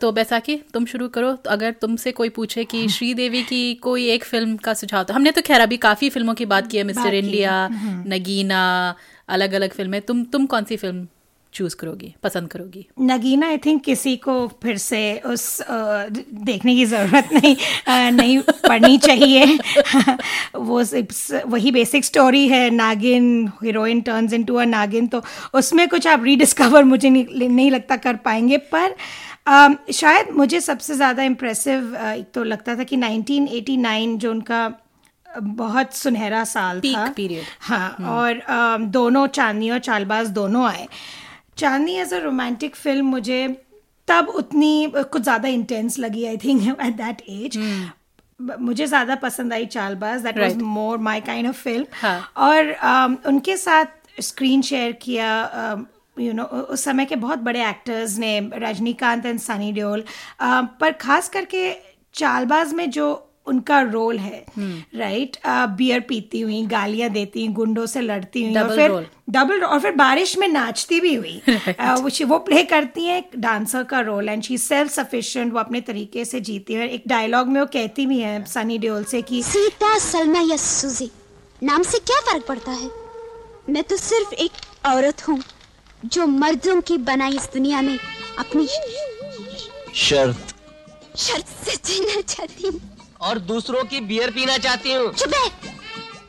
तो बैसाखी तुम शुरू करो। तो अगर तुमसे कोई पूछे कि श्रीदेवी की कोई एक फ़िल्म का सुझाव तो हमने तो खैर अभी काफ़ी फ़िल्मों की बात की है मिस्टर इंडिया हम्म। नगीना अलग अलग फ़िल्में। तुम तुम कौन सी फ़िल्म चूज़ करोगी पसंद करोगी? नगीना आई थिंक किसी को फिर से उस देखने की ज़रूरत नहीं नहीं पड़नी चाहिए। वो वही बेसिक स्टोरी है नागिन हीरोइन टर्न्स इनटू अ नागिन तो उसमें कुछ आप रीडिस्कवर मुझे नहीं, नहीं लगता कर पाएँगे पर शायद मुझे सबसे ज़्यादा इम्प्रेसिव एक तो लगता था कि 1989 जो उनका बहुत सुनहरा साल था। Period. हाँ और अम, दोनों चांदनी और चालबाज दोनों आए। Chandni as a romantic film मुझे तब उतनी कुछ ज़्यादा इंटेंस लगी I think at that age मुझे ज़्यादा पसंद आई Chaalbaaz that was more my kind of film. और अम, उनके साथ स्क्रीन शेयर किया यू नो know, उस समय के बहुत बड़े एक्टर्स ने रजनीकांत एंड सनी देओल पर खास करके चालबाज में जो उनका रोल है राइट बियर पीती हुई गालियाँ देती हुई गुंडों से लड़ती हुई और फिर डबल और फिर बारिश में नाचती भी हुई। अ, वो वो प्ले करती हैं एक डांसर का role and she self sufficient वो अपने तरीके से जीती है। एक डायलॉग में वो कहती भी है सनी देओल से कि सीता सलमा या सुजी नाम से क्या फ़र्क पड़ता है? मैं तो सिर्फ़ एक औरत हूँ जो मर्दों की बनाई इस दुनिया में अपनी शर्त। शर्त से जीना चाहती हूँ। और दूसरों की बियर पीना चाहती हूँ। चुप है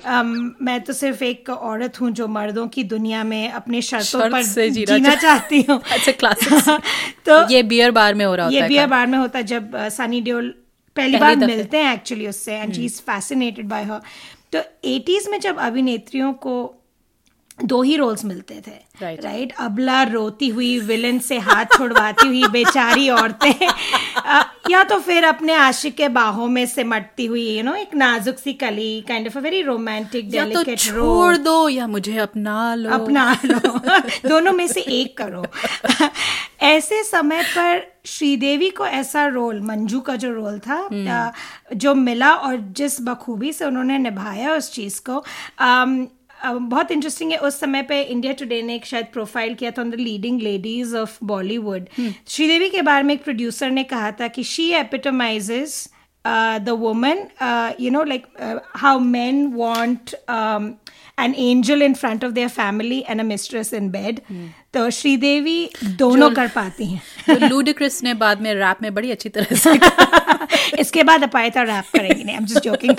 अम, मैं तो सिर्फ़ एक औरत हूँ जो मर्दों की दुनिया में अपने शर्तों शर्त पर से जीना जीना चाहती हूँ। अच्छा क्लासिक तो ये बियर बार में हो रहा होता ये है बियर बार में होता है जब सनी देओल पहली पहली बार मिलते हैं एक्चुअली उससे and she is fascinated by her तो 80s में जब अभिनेत्रियों को दो ही रोल्स मिलते थे राइट Right. राइट अबला रोती हुई विलन से हाथ छुड़वाती हुई बेचारी औरतें। या तो फिर अपने आशिक के बाहों में सिमटती हुई यू you नो know, एक नाजुक सी कली kind of a very romantic या तो छोड़ दो या मुझे अपना लो। अपना लो। दोनों में से एक करो। ऐसे समय पर श्रीदेवी को ऐसा रोल मंजू का जो रोल था अ, जो मिला और जिस बखूबी से उन्होंने निभाया उस चीज़ को अ, बहुत इंटरेस्टिंग है। उस समय पे इंडिया टुडे ने एक शायद प्रोफ़ाइल किया था on the leading ladies of Bollywood Sridevi के बारे में एक प्रोड्यूसर ने कहा था कि she epitomizes the woman you know like how man want an angel in front of their family and a mistress in and तो श्रीदेवी दोनों कर पाती हैं। जो लूडिक्रस ने बाद में रैप में बड़ी अच्छी तरह से इसके बाद अपायता रैप करेंगी नहीं एम जस्ट जोकिंग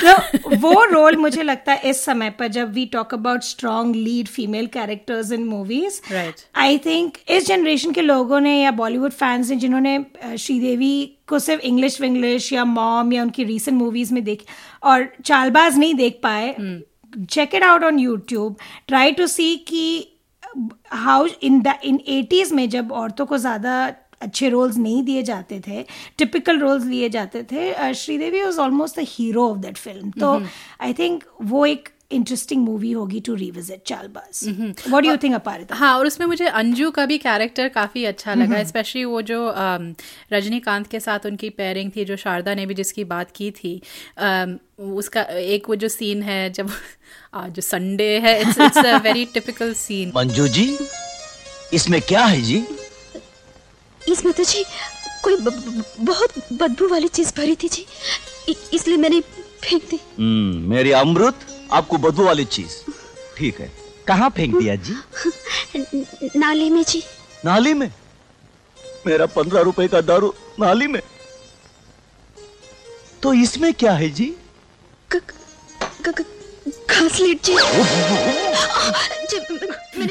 तो वो रोल मुझे लगता है इस समय पर जब we talk about strong lead female characters in movies Right. I think इस जनरेशन के लोगों ने या बॉलीवुड फैंस ने जिन्होंने श्रीदेवी को सिर्फ़ इंग्लिश विंग्लिश या मॉम या उनकी रीसेंट मूवीज़ में देख और चालबाज नहीं देख पाए check it out on YouTube try to see कि how in the in eighties में जब औरतों को ज़्यादा अच्छे रोल्स नहीं दिए जाते थे टिपिकल रोल्स लिए जाते थे Sridevi was almost the hero of that film तो। आई थिंक वो एक इंटरेस्टिंग मूवी होगी to revisit Chaalbaaz what do you think Aparita हाँ और उसमें मुझे अंजू का भी कैरेक्टर काफ़ी अच्छा लगा। स्पेशली वो जो रजनीकांत के साथ उनकी पेयरिंग थी जो शारदा ने भी जिसकी बात की थी उसका एक वो जो सीन है जब आज जो संडे है it's it's a very typical scene Manju ji इसमें क्या है जी? इसमें तो जी कोई ब, ब, बहुत बदबू वाली चीज़ भरी थी जी इसलिए मैंने फेंक दी। हम्म, मेरी अमृत? आपको बदबू वाली चीज़। ठीक है। कहाँ फेंक दिया जी? नाले में जी। नाली में? मेरा पंद्रह रुपए का दारू नाली में। तो इसमें क्या है जी? घासलेट जी।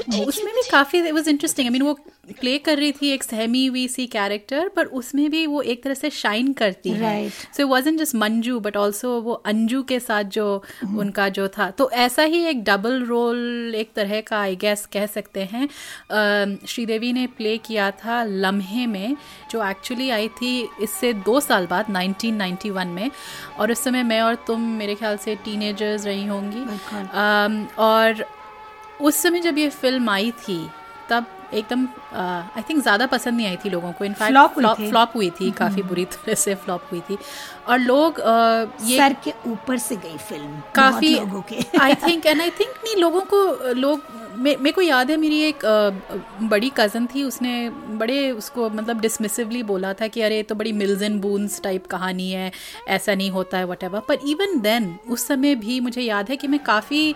जी उसमें भी काफ़ी it was interesting I mean वो प्ले कर रही थी एक सहमी हुई सी कैरेक्टर पर उसमें भी वो एक तरह से शाइन करती है. So wasn't just Manju but also वो अंजू के साथ जो उनका जो था। तो ऐसा ही एक डबल रोल एक तरह का आई गेस कह सकते हैं। अम, श्रीदेवी ने प्ले किया था लम्हे में जो एक्चुअली आई थी इससे दो साल बाद 1991 में। और उस समय मैं और तुम मेरे ख्याल से टीनेजर्स रही होंगी। अम, और उस समय जब ये फ़िल्म आई थी तब एकदम आई थिंक ज़्यादा पसंद नहीं आई थी लोगों को। इनफैक्ट Flop हुई थी। फ्लॉप हुई थी काफ़ी बुरी तरह से फ्लॉप हुई थी। और लोग uh, ये सर के ऊपर से गई फ़िल्म काफ़ी लोगों के। I think and I think नहीं लोगों को लोग मे- मेरे को याद है मेरी एक बड़ी कज़न थी उसने बड़े उसको मतलब डिसमिसिवली बोला था कि अरे तो बड़ी मिल्स एंड बून्स टाइप कहानी है ऐसा नहीं होता है वट पर इवन देन उस समय भी मुझे याद है कि मैं काफ़ी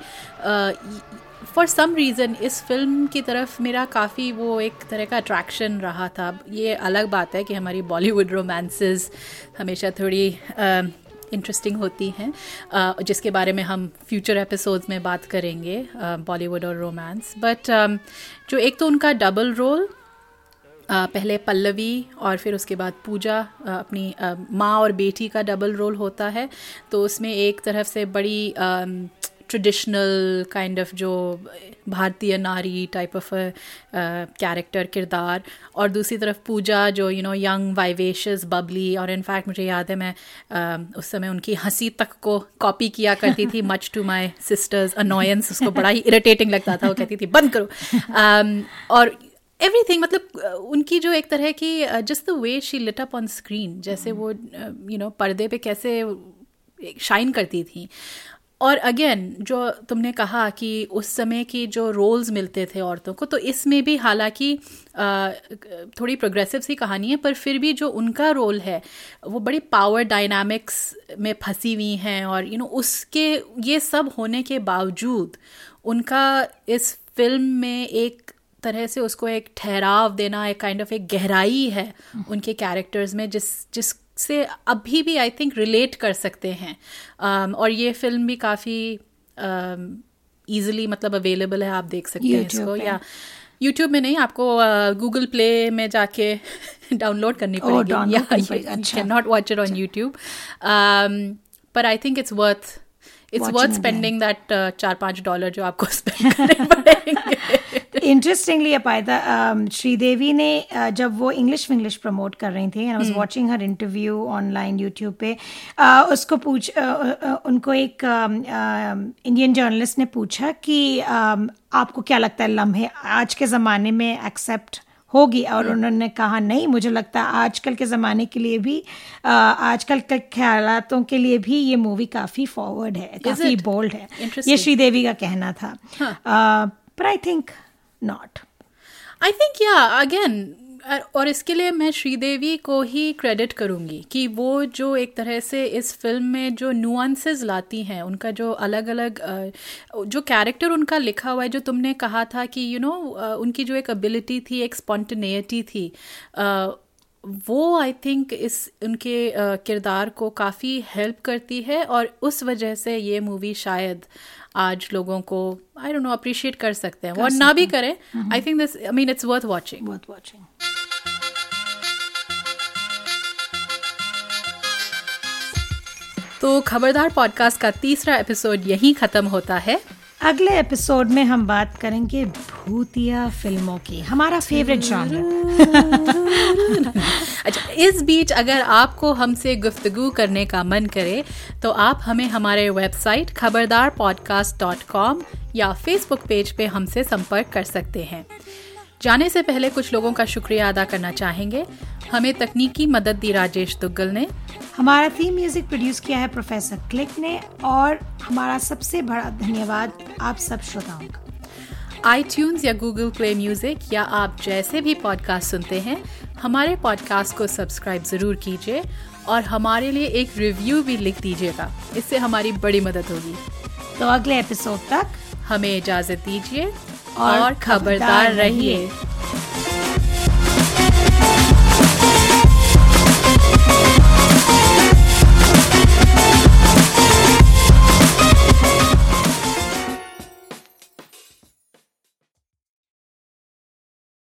फॉर सम रीज़न इस फ़िल्म की तरफ़ मेरा काफ़ी वो एक तरह का अट्रैक्शन रहा था। ये अलग बात है कि हमारी बॉलीवुड रोमांसेस हमेशा थोड़ी इंटरेस्टिंग होती हैं। अ, जिसके बारे में हम फ्यूचर एपिसोड्स में बात करेंगे बॉलीवुड और रोमांस बट जो एक तो उनका डबल रोल अ, पहले पल्लवी और फिर उसके बाद पूजा अ, अपनी अ, माँ और बेटी का डबल रोल होता है। तो उसमें एक तरफ़ से बड़ी ट्रेडिशनल काइंड ऑफ़ जो भारतीय नारी टाइप ऑफ़ कैरेक्टर किरदार और दूसरी तरफ़ पूजा जो you know young vivacious bubbly और इनफैक्ट मुझे याद है मैं अ, उस समय उनकी हँसी तक को कॉपी किया करती थी much to my sisters annoyance उसको बड़ा ही इरिटेटिंग लगता था वो कहती थी बंद करो। Um, और एवरीथिंग मतलब उनकी जो एक तरह की just the way she lit up on screen जैसे वो यू नो पर्दे पे कैसे शाइन करती थी और अगेन जो तुमने कहा कि उस समय की जो रोल्स मिलते थे औरतों को तो इसमें भी हालाँकि थोड़ी प्रोग्रेसिव सी कहानी है पर फिर भी जो उनका रोल है वो बड़ी पावर डायनामिक्स में फंसी हुई हैं और यू you नो know, उसके ये सब होने के बावजूद उनका इस फ़िल्म में एक तरह से उसको एक ठहराव देना एक काइंड kind ऑफ़ of एक गहराई है उनके कैरेक्टर्स में जिस जिस से अभी भी आई थिंक रिलेट कर सकते हैं। Um, और ये फ़िल्म भी काफ़ी ईजिली मतलब अवेलेबल है आप देख सकते हैं इसको या यूट्यूब में नहीं आपको गूगल प्ले में जाके डाउनलोड करनी Oh, पड़ेगी। Can not watch it on YouTube पर I think it's worth it's worth spending that चार पाँच डॉलर जो आपको स्पेंड करने पड़ेंगे। इंटरेस्टिंगली अपायदा श्रीदेवी ने जब वो इंग्लिश विंग्लिश प्रमोट कर रही थी I was. Watching her interview online YouTube पे उसको पूछ उनको एक इंडियन जर्नलिस्ट ने पूछा कि आपको क्या लगता है लम्हे आज के ज़माने में एक्सेप्ट होगी और। उन्होंने कहा नहीं मुझे लगता है आजकल के ज़माने के लिए भी आजकल के ख्यालों के लिए भी ये मूवी काफ़ी फॉरवर्ड है काफ़ी बोल्ड है ये श्रीदेवी का कहना था हाँ. आई but Not. I think, yeah, again, और- इसके लिए मैं श्रीदेवी को ही क्रेडिट करूँगी कि वो जो एक तरह से इस फ़िल्म में जो नुआंसेस लाती हैं उनका जो अलग अलग जो कैरेक्टर उनका लिखा हुआ है जो तुमने कहा था कि यू you नो know, उनकी जो एक एबिलिटी थी एक स्पॉन्टनेटी थी वो आई थिंक इस उनके किरदार को काफ़ी हेल्प करती है और उस वजह से ये मूवी शायद आज लोगों को आई डोंट नो अप्रिशिएट कर सकते हैं। और ना भी करें। I think this I mean it's worth watching worth watching तो खबरदार पॉडकास्ट का तीसरा एपिसोड यहीं ख़त्म होता है। अगले एपिसोड में हम बात करेंगे भूतिया फ़िल्मों की, हमारा फेवरेट जॉनर अच्छा इस बीच अगर आपको हमसे गुफ्तगु करने का मन करे तो आप हमें हमारे website Khabardar podcast dot com या फेसबुक पेज पे हमसे संपर्क कर सकते हैं। जाने से पहले कुछ लोगों का शुक्रिया अदा करना चाहेंगे। हमें तकनीकी मदद दी राजेश दुग्गल ने। हमारा थीम म्यूज़िक प्रोड्यूस किया है प्रोफेसर क्लिक ने और हमारा सबसे बड़ा धन्यवाद आप सब श्रोताओं का। आई या गूगल प्ले म्यूज़िक या आप जैसे भी पॉडकास्ट सुनते हैं हमारे पॉडकास्ट को सब्सक्राइब ज़रूर कीजिए और हमारे लिए एक रिव्यू भी लिख दीजिएगा। इससे हमारी बड़ी मदद होगी। तो अगले एपिसोड तक हमें इजाज़त दीजिए। और खबरदार रहिए।